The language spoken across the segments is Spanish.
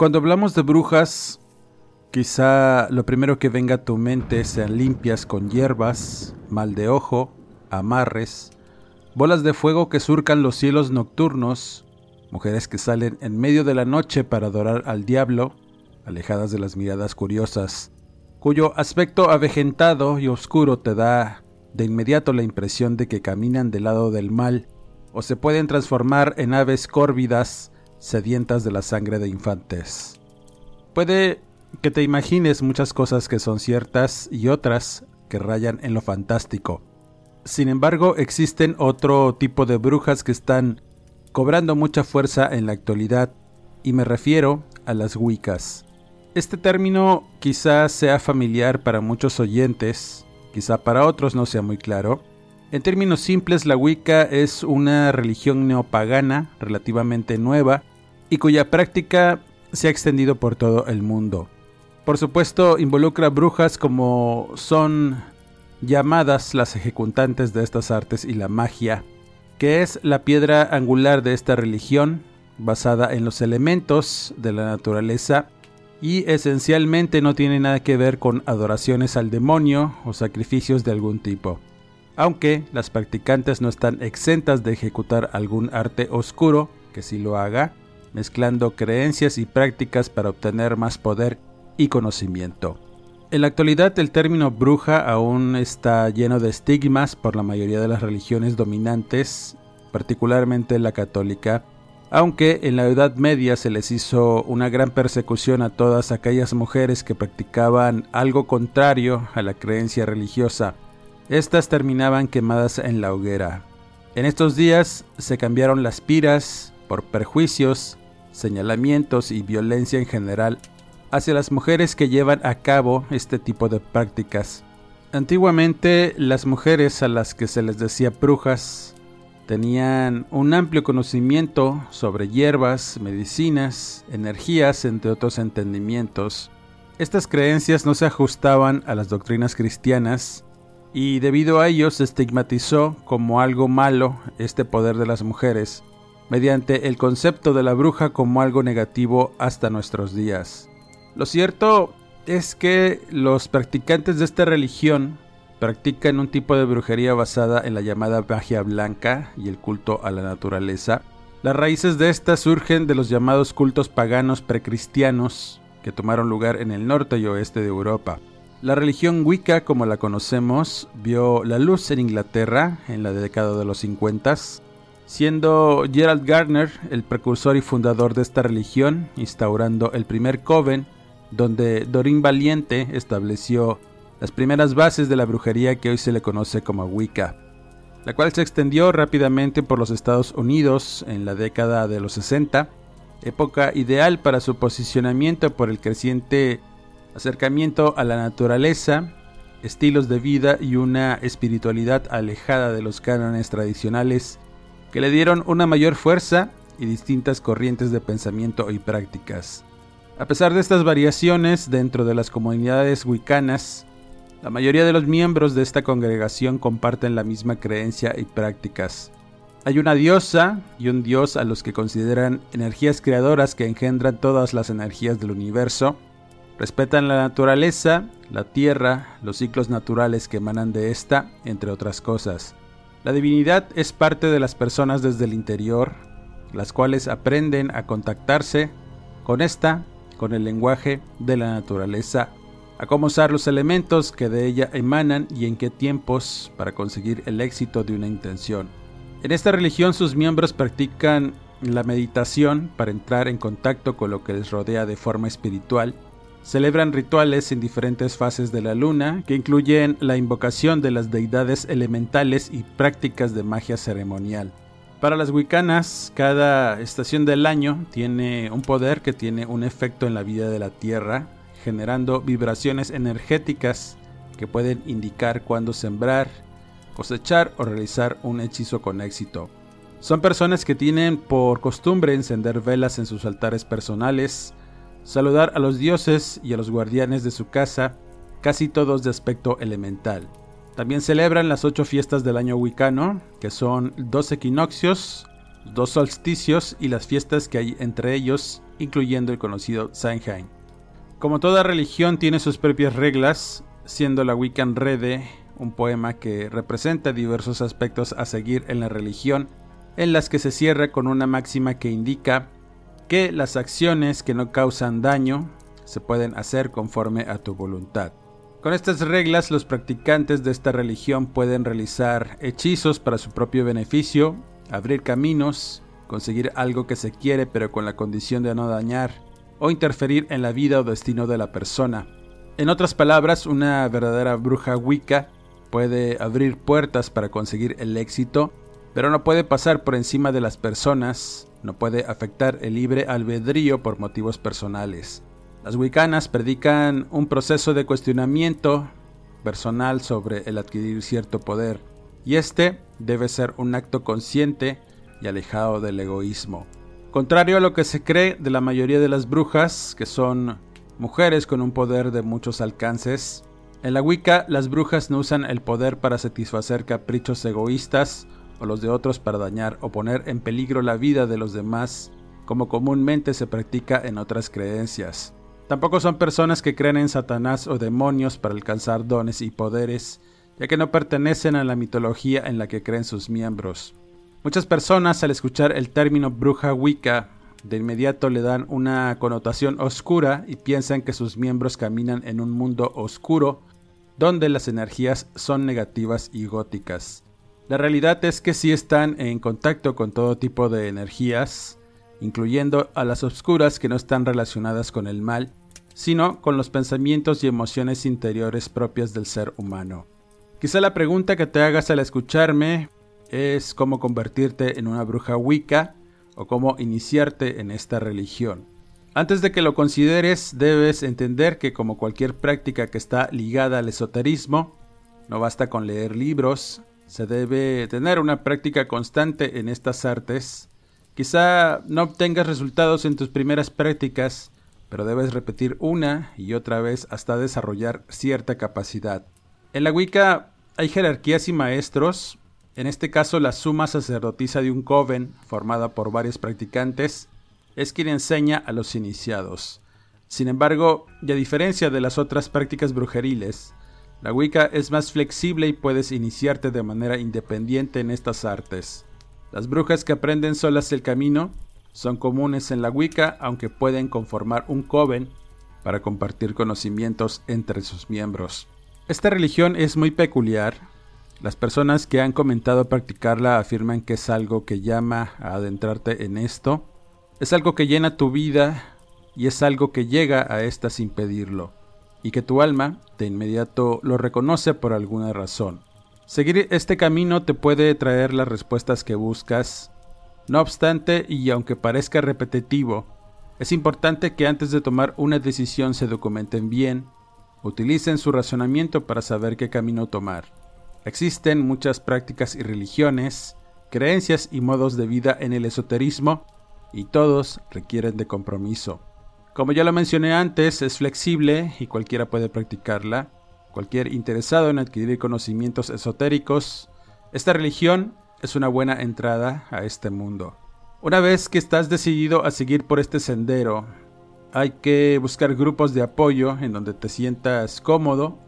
Cuando hablamos de brujas, quizá lo primero que venga a tu mente sean limpias con hierbas, mal de ojo, amarres, bolas de fuego que surcan los cielos nocturnos, mujeres que salen en medio de la noche para adorar al diablo, alejadas de las miradas curiosas, cuyo aspecto avejentado y oscuro te da de inmediato la impresión de que caminan del lado del mal, o se pueden transformar en aves córvidas sedientas de la sangre de infantes. Puede que te imagines muchas cosas que son ciertas y otras que rayan en lo fantástico. Sin embargo, existen otro tipo de brujas que están cobrando mucha fuerza en la actualidad y me refiero a las Wiccas. Este término quizás sea familiar para muchos oyentes, quizá para otros no sea muy claro. En términos simples, la Wicca es una religión neopagana relativamente nueva y cuya práctica se ha extendido por todo el mundo. Por supuesto, involucra brujas como son llamadas las ejecutantes de estas artes y la magia, que es la piedra angular de esta religión, basada en los elementos de la naturaleza y esencialmente no tiene nada que ver con adoraciones al demonio o sacrificios de algún tipo. Aunque las practicantes no están exentas de ejecutar algún arte oscuro, que sí lo haga, mezclando creencias y prácticas para obtener más poder y conocimiento. En la actualidad el término bruja aún está lleno de estigmas por la mayoría de las religiones dominantes, particularmente la católica, aunque en la Edad Media se les hizo una gran persecución a todas aquellas mujeres que practicaban algo contrario a la creencia religiosa. Estas terminaban quemadas en la hoguera. En estos días se cambiaron las piras por perjuicios señalamientos y violencia en general hacia las mujeres que llevan a cabo este tipo de prácticas. Antiguamente las mujeres a las que se les decía brujas tenían un amplio conocimiento sobre hierbas, medicinas, energías, entre otros entendimientos. Estas creencias no se ajustaban a las doctrinas cristianas y debido a ello se estigmatizó como algo malo este poder de las mujeres mediante el concepto de la bruja como algo negativo hasta nuestros días. Lo cierto es que los practicantes de esta religión practican un tipo de brujería basada en la llamada magia blanca y el culto a la naturaleza. Las raíces de esta surgen de los llamados cultos paganos precristianos que tomaron lugar en el norte y oeste de Europa. La religión Wicca, como la conocemos, vio la luz en Inglaterra en la década de los 50 siendo Gerald Gardner el precursor y fundador de esta religión, instaurando el primer coven, donde Dorin Valiente estableció las primeras bases de la brujería que hoy se le conoce como Wicca, la cual se extendió rápidamente por los Estados Unidos en la década de los 60, época ideal para su posicionamiento por el creciente acercamiento a la naturaleza, estilos de vida y una espiritualidad alejada de los cánones tradicionales que le dieron una mayor fuerza y distintas corrientes de pensamiento y prácticas. A pesar de estas variaciones dentro de las comunidades wicanas, la mayoría de los miembros de esta congregación comparten la misma creencia y prácticas. Hay una diosa y un dios a los que consideran energías creadoras que engendran todas las energías del universo, respetan la naturaleza, la tierra, los ciclos naturales que emanan de esta, entre otras cosas. La divinidad es parte de las personas desde el interior las cuales aprenden a contactarse con esta, con el lenguaje de la naturaleza, a cómo usar los elementos que de ella emanan y en qué tiempos para conseguir el éxito de una intención. En esta religión sus miembros practican la meditación para entrar en contacto con lo que les rodea de forma espiritual. Celebran rituales en diferentes fases de la luna que incluyen la invocación de las deidades elementales y prácticas de magia ceremonial. Para las wicanas, cada estación del año tiene un poder que tiene un efecto en la vida de la Tierra, generando vibraciones energéticas que pueden indicar cuándo sembrar, cosechar o realizar un hechizo con éxito. Son personas que tienen por costumbre encender velas en sus altares personales, saludar a los dioses y a los guardianes de su casa, casi todos de aspecto elemental. También celebran las ocho fiestas del año wicano, que son dos equinoccios, dos solsticios y las fiestas que hay entre ellos, incluyendo el conocido Samhain. Como toda religión tiene sus propias reglas, siendo la Wiccan Rede un poema que representa diversos aspectos a seguir en la religión en las que se cierra con una máxima que indica que las acciones que no causan daño se pueden hacer conforme a tu voluntad. Con estas reglas los practicantes de esta religión pueden realizar hechizos para su propio beneficio, abrir caminos, conseguir algo que se quiere pero con la condición de no dañar, o interferir en la vida o destino de la persona. En otras palabras, una verdadera bruja wicca puede abrir puertas para conseguir el éxito pero no puede pasar por encima de las personas, no puede afectar el libre albedrío por motivos personales. Las wicanas predican un proceso de cuestionamiento personal sobre el adquirir cierto poder, y este debe ser un acto consciente y alejado del egoísmo. Contrario a lo que se cree de la mayoría de las brujas, que son mujeres con un poder de muchos alcances, en la Wicca las brujas no usan el poder para satisfacer caprichos egoístas o los de otros para dañar o poner en peligro la vida de los demás, como comúnmente se practica en otras creencias. Tampoco son personas que creen en Satanás o demonios para alcanzar dones y poderes, ya que no pertenecen a la mitología en la que creen sus miembros. Muchas personas al escuchar el término bruja wicca de inmediato le dan una connotación oscura y piensan que sus miembros caminan en un mundo oscuro donde las energías son negativas y góticas. La realidad es que sí están en contacto con todo tipo de energías, incluyendo a las oscuras que no están relacionadas con el mal, sino con los pensamientos y emociones interiores propias del ser humano. Quizá la pregunta que te hagas al escucharme es cómo convertirte en una bruja wicca o cómo iniciarte en esta religión. Antes de que lo consideres, debes entender que como cualquier práctica que está ligada al esoterismo, no basta con leer libros, se debe tener una práctica constante en estas artes. Quizá no obtengas resultados en tus primeras prácticas, pero debes repetir una y otra vez hasta desarrollar cierta capacidad. En la Wicca hay jerarquías y maestros, en este caso la suma sacerdotisa de un coven, formada por varios practicantes, es quien enseña a los iniciados. Sin embargo, y a diferencia de las otras prácticas brujeriles, la Wicca es más flexible y puedes iniciarte de manera independiente en estas artes. Las brujas que aprenden solas el camino son comunes en la Wicca, aunque pueden conformar un coven para compartir conocimientos entre sus miembros. Esta religión es muy peculiar. Las personas que han comentado practicarla afirman que es algo que llama a adentrarte en esto. Es algo que llena tu vida y es algo que llega a esta sin pedirlo y que tu alma de inmediato lo reconoce por alguna razón. Seguir este camino te puede traer las respuestas que buscas. No obstante, y aunque parezca repetitivo, es importante que antes de tomar una decisión se documenten bien, utilicen su razonamiento para saber qué camino tomar. Existen muchas prácticas y religiones, creencias y modos de vida en el esoterismo, y todos requieren de compromiso. Como ya lo mencioné antes, es flexible y cualquiera puede practicarla. Cualquier interesado en adquirir conocimientos esotéricos, esta religión es una buena entrada a este mundo. Una vez que estás decidido a seguir por este sendero, hay que buscar grupos de apoyo en donde te sientas cómodo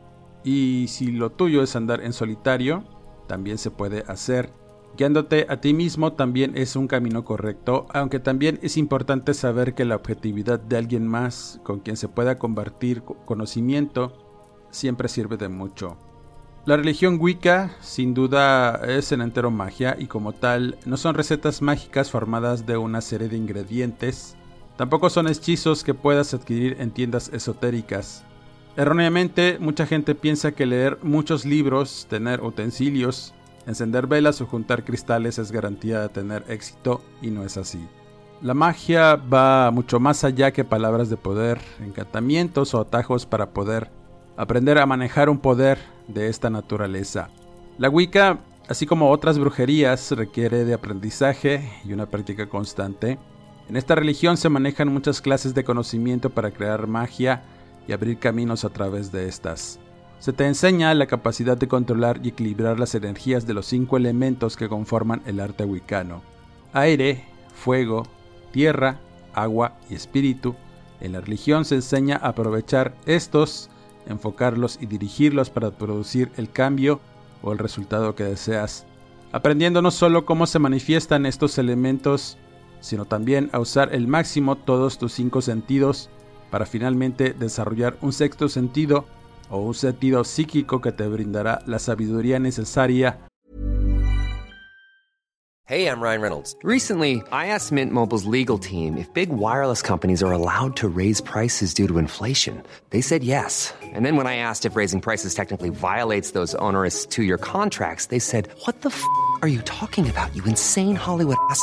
y si lo tuyo es andar en solitario, también se puede hacer. Guiándote a ti mismo también es un camino correcto, aunque también es importante saber que la objetividad de alguien más con quien se pueda compartir conocimiento siempre sirve de mucho. La religión Wicca sin duda es en entero magia y como tal no son recetas mágicas formadas de una serie de ingredientes, tampoco son hechizos que puedas adquirir en tiendas esotéricas. Erróneamente, mucha gente piensa que leer muchos libros, tener utensilios, encender velas o juntar cristales es garantía de tener éxito y no es así. La magia va mucho más allá que palabras de poder, encantamientos o atajos para poder aprender a manejar un poder de esta naturaleza. La Wicca, así como otras brujerías, requiere de aprendizaje y una práctica constante. En esta religión se manejan muchas clases de conocimiento para crear magia y abrir caminos a través de estas. Se te enseña la capacidad de controlar y equilibrar las energías de los cinco elementos que conforman el arte wicano. Aire, fuego, tierra, agua y espíritu. En la religión se enseña a aprovechar estos, enfocarlos y dirigirlos para producir el cambio o el resultado que deseas, aprendiendo no solo cómo se manifiestan estos elementos, sino también a usar el máximo todos tus cinco sentidos para finalmente desarrollar un sexto sentido o un sentido psíquico que te brindará la sabiduría necesaria. Hey, I'm Ryan Reynolds. Recently, I asked Mint Mobile's legal team if big wireless companies are allowed to raise prices due to inflation. They said yes. And then when I asked if raising prices technically violates those onerous two-year contracts, they said, "What the f*** are you talking about? You insane Hollywood ass."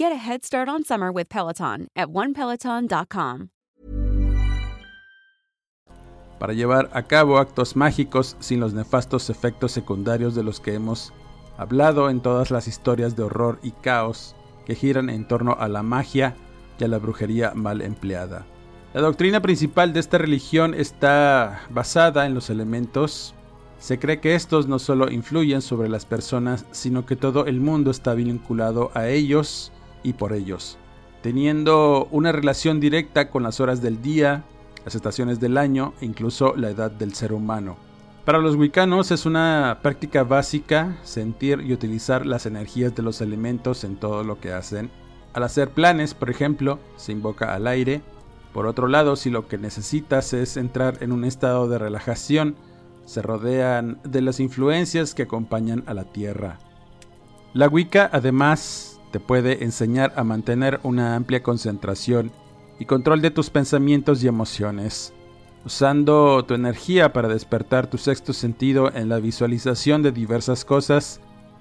Get a head start on summer with Peloton at onepeloton.com. Para llevar a cabo actos mágicos sin los nefastos efectos secundarios de los que hemos hablado en todas las historias de horror y caos que giran en torno a la magia y a la brujería mal empleada. La doctrina principal de esta religión está basada en los elementos. Se cree que estos no solo influyen sobre las personas, sino que todo el mundo está vinculado a ellos y por ellos, teniendo una relación directa con las horas del día, las estaciones del año e incluso la edad del ser humano. Para los wicanos es una práctica básica sentir y utilizar las energías de los elementos en todo lo que hacen. Al hacer planes, por ejemplo, se invoca al aire. Por otro lado, si lo que necesitas es entrar en un estado de relajación, se rodean de las influencias que acompañan a la Tierra. La Wicca además te puede enseñar a mantener una amplia concentración y control de tus pensamientos y emociones, usando tu energía para despertar tu sexto sentido en la visualización de diversas cosas,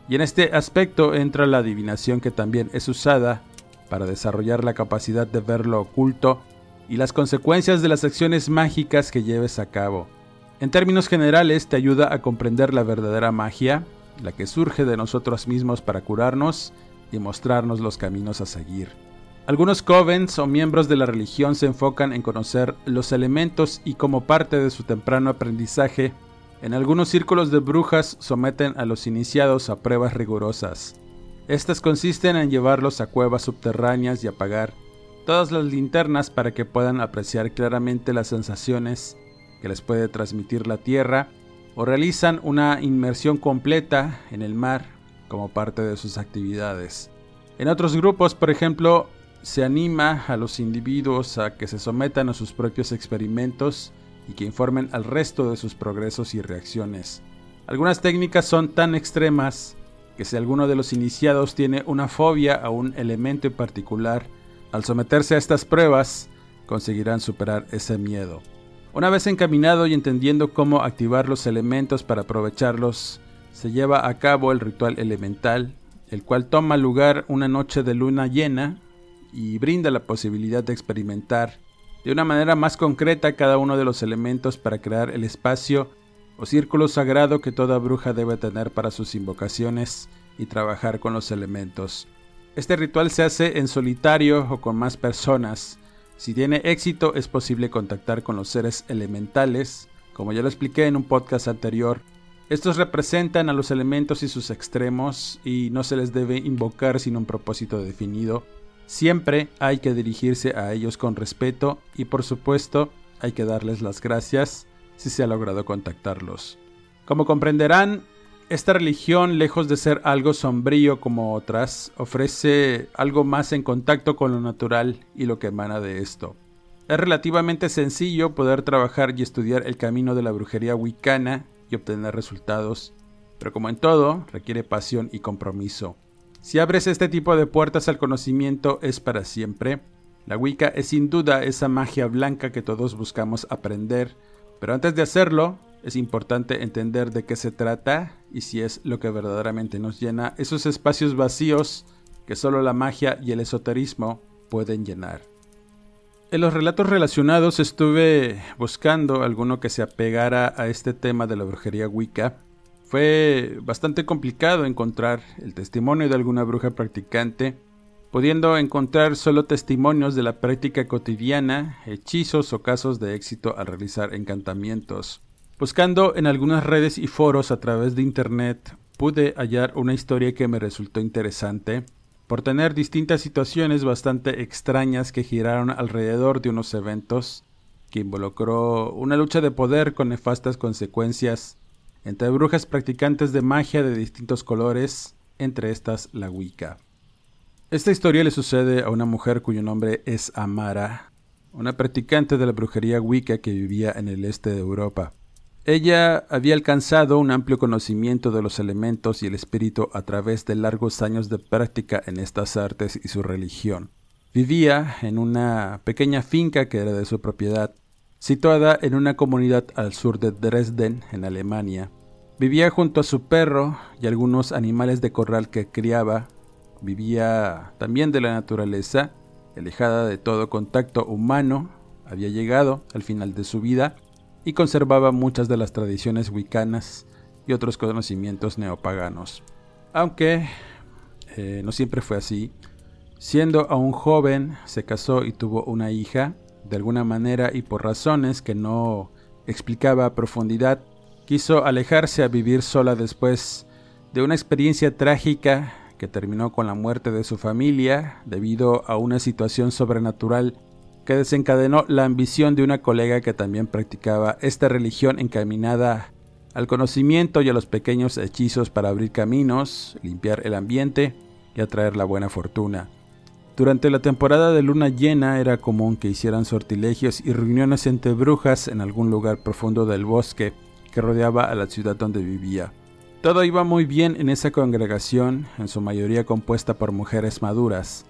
y en este aspecto entra la adivinación que también es usada para desarrollar la capacidad de ver lo oculto y las consecuencias de las acciones mágicas que lleves a cabo. En términos generales te ayuda a comprender la verdadera magia, la que surge de nosotros mismos para curarnos y mostrarnos los caminos a seguir. Algunos covens o miembros de la religión se enfocan en conocer los elementos y como parte de su temprano aprendizaje, en algunos círculos de brujas someten a los iniciados a pruebas rigurosas. Estas consisten en llevarlos a cuevas subterráneas y apagar todas las linternas para que puedan apreciar claramente las sensaciones que les puede transmitir la tierra, o realizan una inmersión completa en el mar como parte de sus actividades. En otros grupos, por ejemplo, se anima a los individuos a que se sometan a sus propios experimentos y que informen al resto de sus progresos y reacciones. Algunas técnicas son tan extremas que si alguno de los iniciados tiene una fobia a un elemento en particular, al someterse a estas pruebas, conseguirán superar ese miedo. Una vez encaminado y entendiendo cómo activar los elementos para aprovecharlos se lleva a cabo el ritual elemental, el cual toma lugar una noche de luna llena y brinda la posibilidad de experimentar de una manera más concreta cada uno de los elementos para crear el espacio o círculo sagrado que toda bruja debe tener para sus invocaciones y trabajar con los elementos. Este ritual se hace en solitario o con más personas. Si tiene éxito es posible contactar con los seres elementales, como ya lo expliqué en un podcast anterior. Estos representan a los elementos y sus extremos y no se les debe invocar sin un propósito definido. Siempre hay que dirigirse a ellos con respeto y por supuesto hay que darles las gracias si se ha logrado contactarlos. Como comprenderán, esta religión, lejos de ser algo sombrío como otras, ofrece algo más en contacto con lo natural y lo que emana de esto. Es relativamente sencillo poder trabajar y estudiar el camino de la brujería wicana y obtener resultados, pero como en todo, requiere pasión y compromiso. Si abres este tipo de puertas al conocimiento es para siempre. La Wicca es sin duda esa magia blanca que todos buscamos aprender, pero antes de hacerlo, es importante entender de qué se trata y si es lo que verdaderamente nos llena esos espacios vacíos que solo la magia y el esoterismo pueden llenar. En los relatos relacionados estuve buscando alguno que se apegara a este tema de la brujería Wicca. Fue bastante complicado encontrar el testimonio de alguna bruja practicante, pudiendo encontrar solo testimonios de la práctica cotidiana, hechizos o casos de éxito al realizar encantamientos. Buscando en algunas redes y foros a través de Internet, pude hallar una historia que me resultó interesante, por tener distintas situaciones bastante extrañas que giraron alrededor de unos eventos, que involucró una lucha de poder con nefastas consecuencias entre brujas practicantes de magia de distintos colores, entre estas la Wicca. Esta historia le sucede a una mujer cuyo nombre es Amara, una practicante de la brujería Wicca que vivía en el este de Europa. Ella había alcanzado un amplio conocimiento de los elementos y el espíritu a través de largos años de práctica en estas artes y su religión. Vivía en una pequeña finca que era de su propiedad, situada en una comunidad al sur de Dresden, en Alemania. Vivía junto a su perro y algunos animales de corral que criaba. Vivía también de la naturaleza, alejada de todo contacto humano. Había llegado al final de su vida y conservaba muchas de las tradiciones wicanas y otros conocimientos neopaganos. Aunque eh, no siempre fue así, siendo aún joven se casó y tuvo una hija, de alguna manera y por razones que no explicaba a profundidad, quiso alejarse a vivir sola después de una experiencia trágica que terminó con la muerte de su familia debido a una situación sobrenatural que desencadenó la ambición de una colega que también practicaba esta religión encaminada al conocimiento y a los pequeños hechizos para abrir caminos, limpiar el ambiente y atraer la buena fortuna. Durante la temporada de luna llena era común que hicieran sortilegios y reuniones entre brujas en algún lugar profundo del bosque que rodeaba a la ciudad donde vivía. Todo iba muy bien en esa congregación, en su mayoría compuesta por mujeres maduras.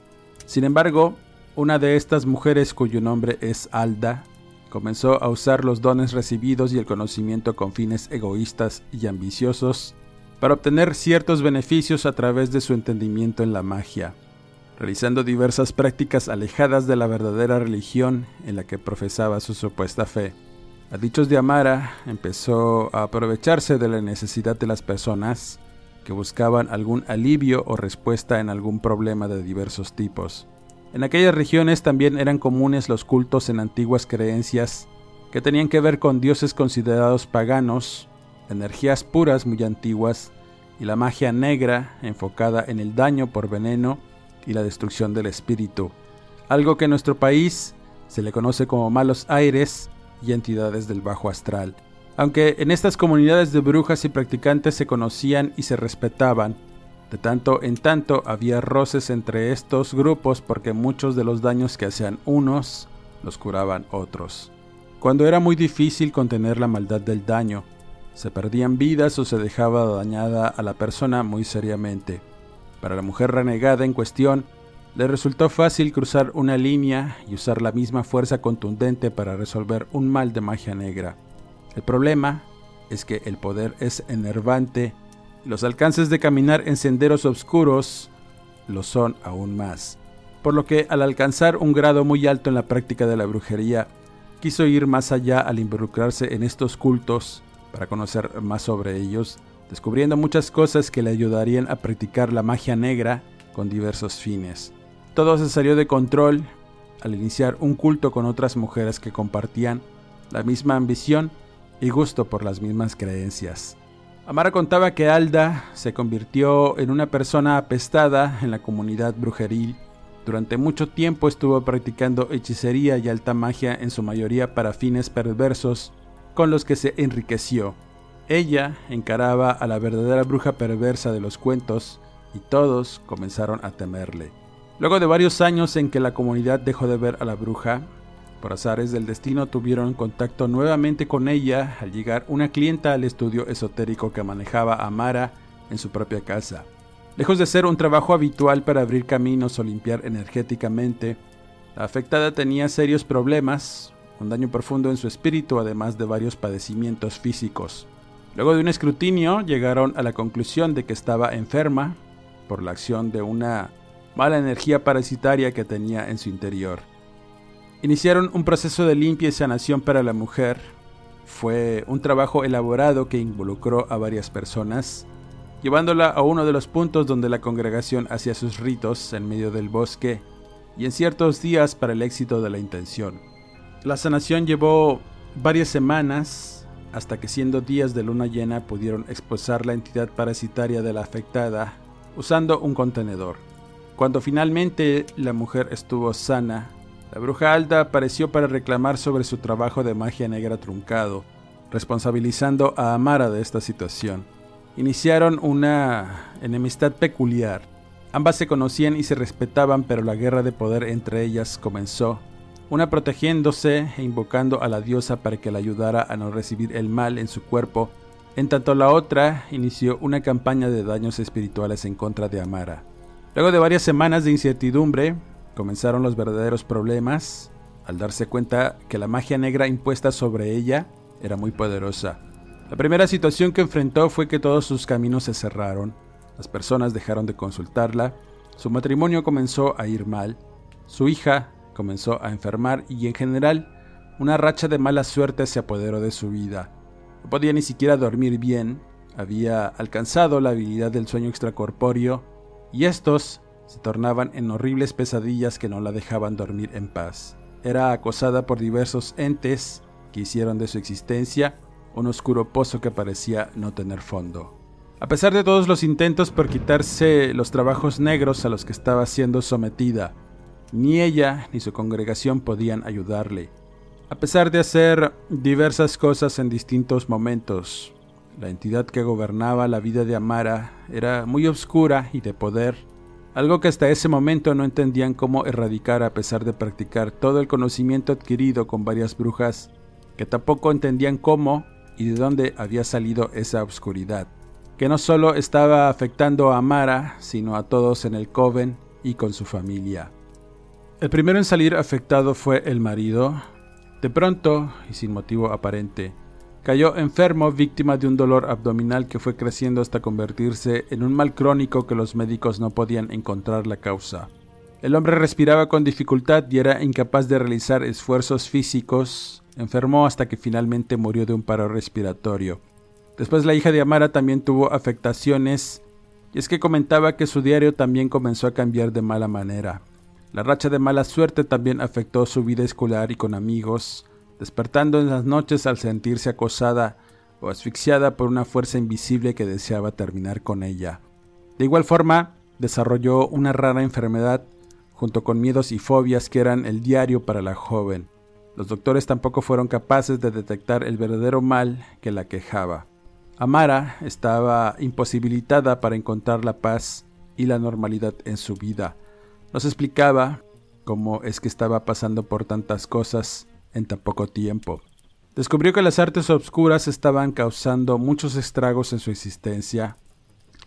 Sin embargo, una de estas mujeres, cuyo nombre es Alda, comenzó a usar los dones recibidos y el conocimiento con fines egoístas y ambiciosos para obtener ciertos beneficios a través de su entendimiento en la magia, realizando diversas prácticas alejadas de la verdadera religión en la que profesaba su supuesta fe. A dichos de Amara, empezó a aprovecharse de la necesidad de las personas que buscaban algún alivio o respuesta en algún problema de diversos tipos. En aquellas regiones también eran comunes los cultos en antiguas creencias que tenían que ver con dioses considerados paganos, energías puras muy antiguas y la magia negra enfocada en el daño por veneno y la destrucción del espíritu, algo que en nuestro país se le conoce como malos aires y entidades del bajo astral. Aunque en estas comunidades de brujas y practicantes se conocían y se respetaban, de tanto en tanto había roces entre estos grupos porque muchos de los daños que hacían unos los curaban otros. Cuando era muy difícil contener la maldad del daño, se perdían vidas o se dejaba dañada a la persona muy seriamente. Para la mujer renegada en cuestión, le resultó fácil cruzar una línea y usar la misma fuerza contundente para resolver un mal de magia negra. El problema es que el poder es enervante los alcances de caminar en senderos oscuros lo son aún más. Por lo que al alcanzar un grado muy alto en la práctica de la brujería, quiso ir más allá al involucrarse en estos cultos para conocer más sobre ellos descubriendo muchas cosas que le ayudarían a practicar la magia negra con diversos fines. Todo se salió de control al iniciar un culto con otras mujeres que compartían la misma ambición y gusto por las mismas creencias. Amara contaba que Alda se convirtió en una persona apestada en la comunidad brujeril. Durante mucho tiempo estuvo practicando hechicería y alta magia en su mayoría para fines perversos con los que se enriqueció. Ella encaraba a la verdadera bruja perversa de los cuentos y todos comenzaron a temerle. Luego de varios años en que la comunidad dejó de ver a la bruja, por azares del destino tuvieron contacto nuevamente con ella al llegar una clienta al estudio esotérico que manejaba Amara en su propia casa. Lejos de ser un trabajo habitual para abrir caminos o limpiar energéticamente, la afectada tenía serios problemas, un daño profundo en su espíritu además de varios padecimientos físicos. Luego de un escrutinio llegaron a la conclusión de que estaba enferma por la acción de una mala energía parasitaria que tenía en su interior. Iniciaron un proceso de limpia y sanación para la mujer. Fue un trabajo elaborado que involucró a varias personas, llevándola a uno de los puntos donde la congregación hacía sus ritos en medio del bosque y en ciertos días para el éxito de la intención. La sanación llevó varias semanas hasta que siendo días de luna llena pudieron expulsar la entidad parasitaria de la afectada usando un contenedor. Cuando finalmente la mujer estuvo sana, la bruja alta apareció para reclamar sobre su trabajo de magia negra truncado, responsabilizando a Amara de esta situación. Iniciaron una enemistad peculiar. Ambas se conocían y se respetaban, pero la guerra de poder entre ellas comenzó, una protegiéndose e invocando a la diosa para que la ayudara a no recibir el mal en su cuerpo, en tanto la otra inició una campaña de daños espirituales en contra de Amara. Luego de varias semanas de incertidumbre, comenzaron los verdaderos problemas al darse cuenta que la magia negra impuesta sobre ella era muy poderosa. La primera situación que enfrentó fue que todos sus caminos se cerraron, las personas dejaron de consultarla, su matrimonio comenzó a ir mal, su hija comenzó a enfermar y en general una racha de mala suerte se apoderó de su vida. No podía ni siquiera dormir bien, había alcanzado la habilidad del sueño extracorpóreo y estos se tornaban en horribles pesadillas que no la dejaban dormir en paz. Era acosada por diversos entes que hicieron de su existencia un oscuro pozo que parecía no tener fondo. A pesar de todos los intentos por quitarse los trabajos negros a los que estaba siendo sometida, ni ella ni su congregación podían ayudarle. A pesar de hacer diversas cosas en distintos momentos, la entidad que gobernaba la vida de Amara era muy oscura y de poder algo que hasta ese momento no entendían cómo erradicar a pesar de practicar todo el conocimiento adquirido con varias brujas, que tampoco entendían cómo y de dónde había salido esa oscuridad, que no solo estaba afectando a Amara, sino a todos en el coven y con su familia. El primero en salir afectado fue el marido. De pronto, y sin motivo aparente, Cayó enfermo, víctima de un dolor abdominal que fue creciendo hasta convertirse en un mal crónico que los médicos no podían encontrar la causa. El hombre respiraba con dificultad y era incapaz de realizar esfuerzos físicos. Enfermó hasta que finalmente murió de un paro respiratorio. Después la hija de Amara también tuvo afectaciones y es que comentaba que su diario también comenzó a cambiar de mala manera. La racha de mala suerte también afectó su vida escolar y con amigos, despertando en las noches al sentirse acosada o asfixiada por una fuerza invisible que deseaba terminar con ella. De igual forma, desarrolló una rara enfermedad junto con miedos y fobias que eran el diario para la joven. Los doctores tampoco fueron capaces de detectar el verdadero mal que la quejaba. Amara estaba imposibilitada para encontrar la paz y la normalidad en su vida. Nos explicaba cómo es que estaba pasando por tantas cosas en tan poco tiempo. Descubrió que las artes obscuras estaban causando muchos estragos en su existencia.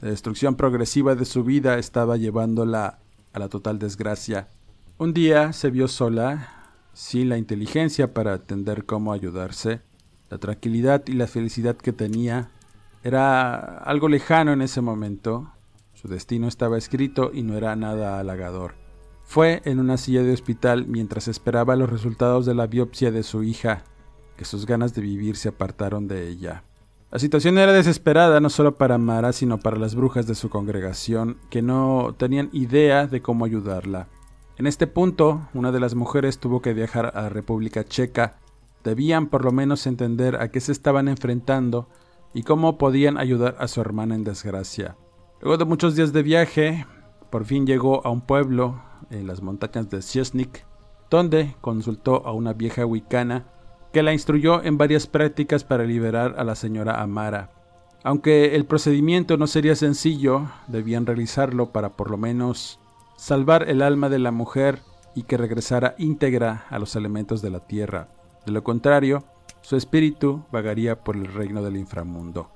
La destrucción progresiva de su vida estaba llevándola a la total desgracia. Un día se vio sola, sin la inteligencia para atender cómo ayudarse. La tranquilidad y la felicidad que tenía era algo lejano en ese momento. Su destino estaba escrito y no era nada halagador. Fue en una silla de hospital mientras esperaba los resultados de la biopsia de su hija que sus ganas de vivir se apartaron de ella. La situación era desesperada no solo para Mara, sino para las brujas de su congregación, que no tenían idea de cómo ayudarla. En este punto, una de las mujeres tuvo que viajar a la República Checa. Debían por lo menos entender a qué se estaban enfrentando y cómo podían ayudar a su hermana en desgracia. Luego de muchos días de viaje, por fin llegó a un pueblo en las montañas de Siesnik, donde consultó a una vieja wicana que la instruyó en varias prácticas para liberar a la señora Amara. Aunque el procedimiento no sería sencillo, debían realizarlo para por lo menos salvar el alma de la mujer y que regresara íntegra a los elementos de la tierra. De lo contrario, su espíritu vagaría por el reino del inframundo.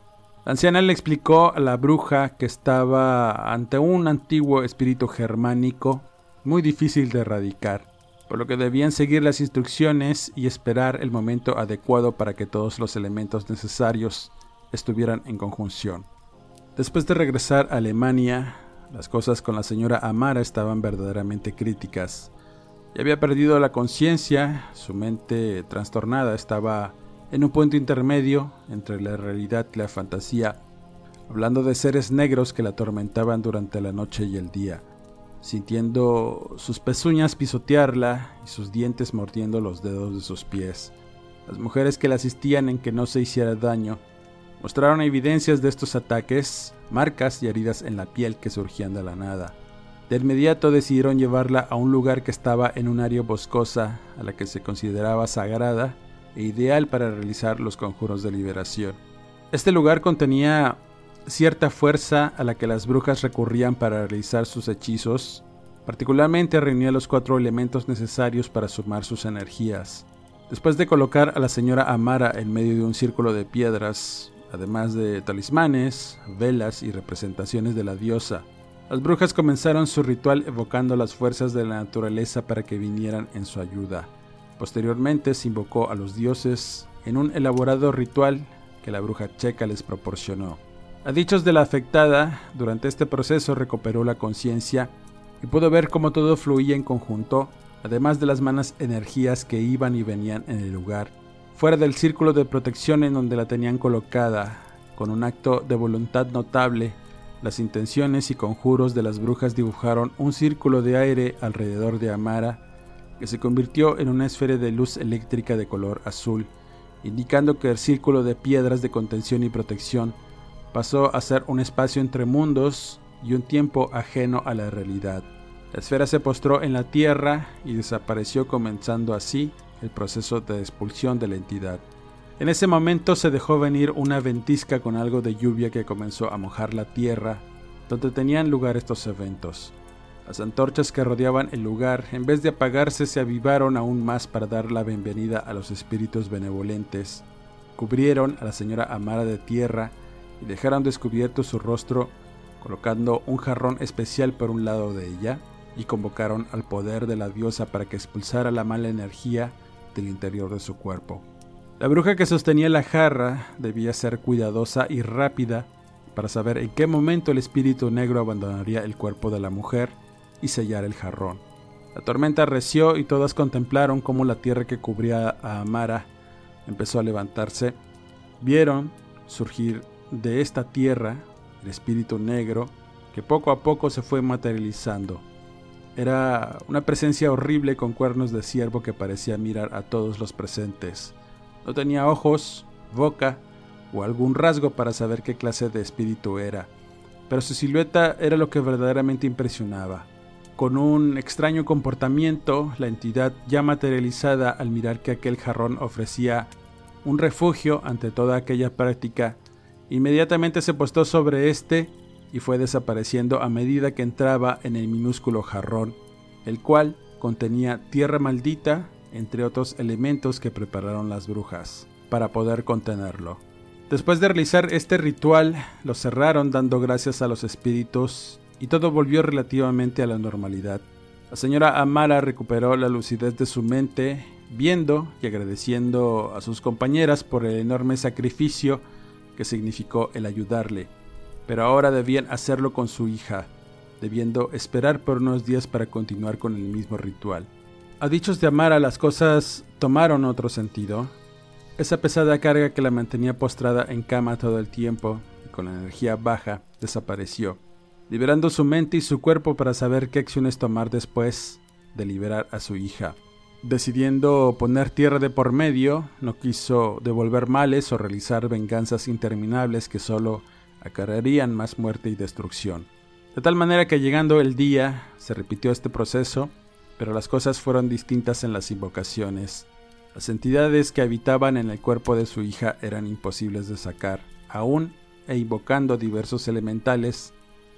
La anciana le explicó a la bruja que estaba ante un antiguo espíritu germánico muy difícil de erradicar por lo que debían seguir las instrucciones y esperar el momento adecuado para que todos los elementos necesarios estuvieran en conjunción. Después de regresar a Alemania, las cosas con la señora Amara estaban verdaderamente críticas. Ya había perdido la conciencia, su mente trastornada estaba en un punto intermedio entre la realidad y la fantasía, hablando de seres negros que la atormentaban durante la noche y el día sintiendo sus pezuñas pisotearla y sus dientes mordiendo los dedos de sus pies. Las mujeres que la asistían en que no se hiciera daño mostraron evidencias de estos ataques, marcas y heridas en la piel que surgían de la nada. De inmediato decidieron llevarla a un lugar que estaba en un área boscosa a la que se consideraba sagrada e ideal para realizar los conjuros de liberación. Este lugar contenía cierta fuerza a la que las brujas recurrían para realizar sus hechizos, particularmente reunía los cuatro elementos necesarios para sumar sus energías. Después de colocar a la señora Amara en medio de un círculo de piedras, además de talismanes, velas y representaciones de la diosa, las brujas comenzaron su ritual evocando las fuerzas de la naturaleza para que vinieran en su ayuda. Posteriormente se invocó a los dioses en un elaborado ritual que la bruja checa les proporcionó. A dichos de la afectada, durante este proceso recuperó la conciencia y pudo ver cómo todo fluía en conjunto, además de las malas energías que iban y venían en el lugar, fuera del círculo de protección en donde la tenían colocada. Con un acto de voluntad notable, las intenciones y conjuros de las brujas dibujaron un círculo de aire alrededor de Amara, que se convirtió en una esfera de luz eléctrica de color azul, indicando que el círculo de piedras de contención y protección pasó a ser un espacio entre mundos y un tiempo ajeno a la realidad. La esfera se postró en la tierra y desapareció comenzando así el proceso de expulsión de la entidad. En ese momento se dejó venir una ventisca con algo de lluvia que comenzó a mojar la tierra donde tenían lugar estos eventos. Las antorchas que rodeaban el lugar, en vez de apagarse, se avivaron aún más para dar la bienvenida a los espíritus benevolentes. Cubrieron a la señora Amara de tierra y dejaron descubierto su rostro colocando un jarrón especial por un lado de ella y convocaron al poder de la diosa para que expulsara la mala energía del interior de su cuerpo. La bruja que sostenía la jarra debía ser cuidadosa y rápida para saber en qué momento el espíritu negro abandonaría el cuerpo de la mujer y sellar el jarrón. La tormenta reció y todas contemplaron cómo la tierra que cubría a Amara empezó a levantarse. Vieron surgir de esta tierra, el espíritu negro, que poco a poco se fue materializando. Era una presencia horrible con cuernos de ciervo que parecía mirar a todos los presentes. No tenía ojos, boca o algún rasgo para saber qué clase de espíritu era, pero su silueta era lo que verdaderamente impresionaba. Con un extraño comportamiento, la entidad ya materializada al mirar que aquel jarrón ofrecía un refugio ante toda aquella práctica Inmediatamente se postó sobre este y fue desapareciendo a medida que entraba en el minúsculo jarrón, el cual contenía tierra maldita, entre otros elementos que prepararon las brujas, para poder contenerlo. Después de realizar este ritual, lo cerraron dando gracias a los espíritus y todo volvió relativamente a la normalidad. La señora Amara recuperó la lucidez de su mente, viendo y agradeciendo a sus compañeras por el enorme sacrificio que significó el ayudarle, pero ahora debían hacerlo con su hija, debiendo esperar por unos días para continuar con el mismo ritual. A dichos de Amara las cosas tomaron otro sentido. Esa pesada carga que la mantenía postrada en cama todo el tiempo y con la energía baja desapareció, liberando su mente y su cuerpo para saber qué acciones tomar después de liberar a su hija. Decidiendo poner tierra de por medio, no quiso devolver males o realizar venganzas interminables que solo acarrearían más muerte y destrucción. De tal manera que llegando el día se repitió este proceso, pero las cosas fueron distintas en las invocaciones. Las entidades que habitaban en el cuerpo de su hija eran imposibles de sacar, aún e invocando diversos elementales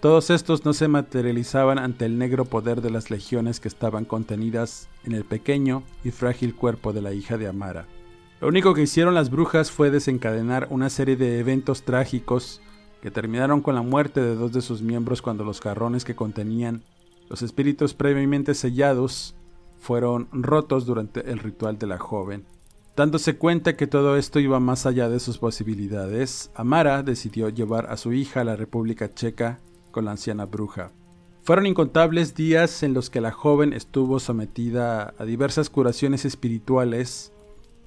todos estos no se materializaban ante el negro poder de las legiones que estaban contenidas en el pequeño y frágil cuerpo de la hija de Amara. Lo único que hicieron las brujas fue desencadenar una serie de eventos trágicos que terminaron con la muerte de dos de sus miembros cuando los jarrones que contenían los espíritus previamente sellados fueron rotos durante el ritual de la joven. Dándose cuenta que todo esto iba más allá de sus posibilidades, Amara decidió llevar a su hija a la República Checa con la anciana bruja. Fueron incontables días en los que la joven estuvo sometida a diversas curaciones espirituales,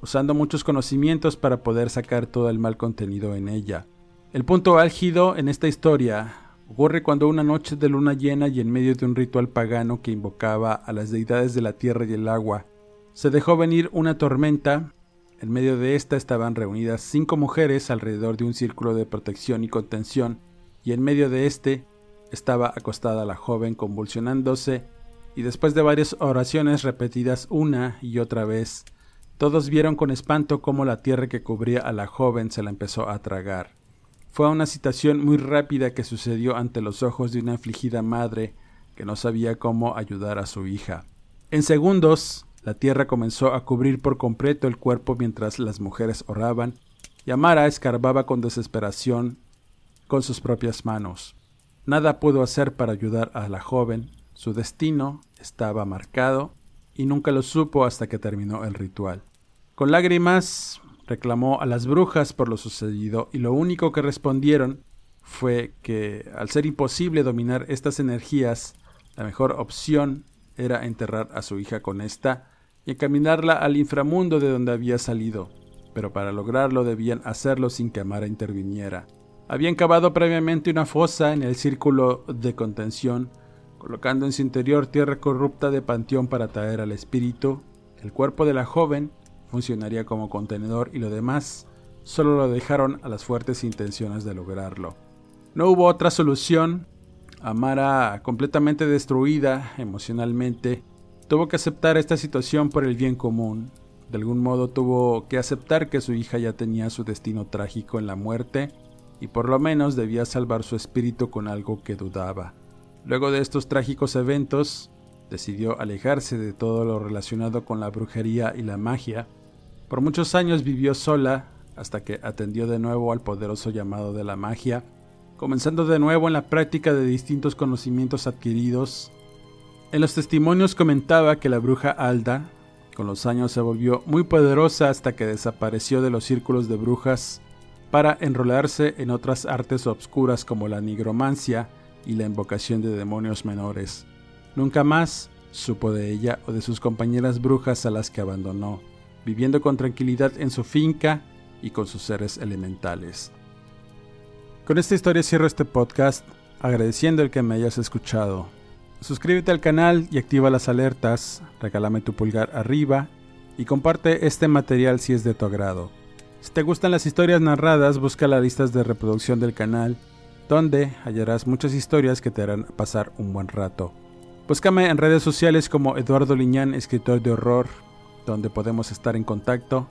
usando muchos conocimientos para poder sacar todo el mal contenido en ella. El punto álgido en esta historia ocurre cuando una noche de luna llena y en medio de un ritual pagano que invocaba a las deidades de la tierra y el agua, se dejó venir una tormenta. En medio de esta estaban reunidas cinco mujeres alrededor de un círculo de protección y contención, y en medio de este estaba acostada la joven convulsionándose, y después de varias oraciones repetidas una y otra vez, todos vieron con espanto cómo la tierra que cubría a la joven se la empezó a tragar. Fue una situación muy rápida que sucedió ante los ojos de una afligida madre que no sabía cómo ayudar a su hija. En segundos, la tierra comenzó a cubrir por completo el cuerpo mientras las mujeres oraban, y Amara escarbaba con desesperación con sus propias manos. Nada pudo hacer para ayudar a la joven, su destino estaba marcado y nunca lo supo hasta que terminó el ritual. Con lágrimas reclamó a las brujas por lo sucedido y lo único que respondieron fue que al ser imposible dominar estas energías, la mejor opción era enterrar a su hija con esta y encaminarla al inframundo de donde había salido, pero para lograrlo debían hacerlo sin que Amara interviniera. Habían cavado previamente una fosa en el círculo de contención, colocando en su interior tierra corrupta de panteón para traer al espíritu. El cuerpo de la joven funcionaría como contenedor y lo demás solo lo dejaron a las fuertes intenciones de lograrlo. No hubo otra solución. Amara, completamente destruida emocionalmente, tuvo que aceptar esta situación por el bien común. De algún modo tuvo que aceptar que su hija ya tenía su destino trágico en la muerte y por lo menos debía salvar su espíritu con algo que dudaba. Luego de estos trágicos eventos, decidió alejarse de todo lo relacionado con la brujería y la magia. Por muchos años vivió sola hasta que atendió de nuevo al poderoso llamado de la magia, comenzando de nuevo en la práctica de distintos conocimientos adquiridos. En los testimonios comentaba que la bruja Alda, con los años se volvió muy poderosa hasta que desapareció de los círculos de brujas para enrolarse en otras artes obscuras como la nigromancia y la invocación de demonios menores. Nunca más supo de ella o de sus compañeras brujas a las que abandonó, viviendo con tranquilidad en su finca y con sus seres elementales. Con esta historia cierro este podcast agradeciendo el que me hayas escuchado. Suscríbete al canal y activa las alertas, regálame tu pulgar arriba y comparte este material si es de tu agrado. Si te gustan las historias narradas, busca las listas de reproducción del canal, donde hallarás muchas historias que te harán pasar un buen rato. Búscame en redes sociales como Eduardo Liñán, escritor de horror, donde podemos estar en contacto.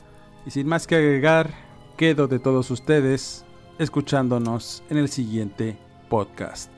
Y sin más que agregar, quedo de todos ustedes escuchándonos en el siguiente podcast.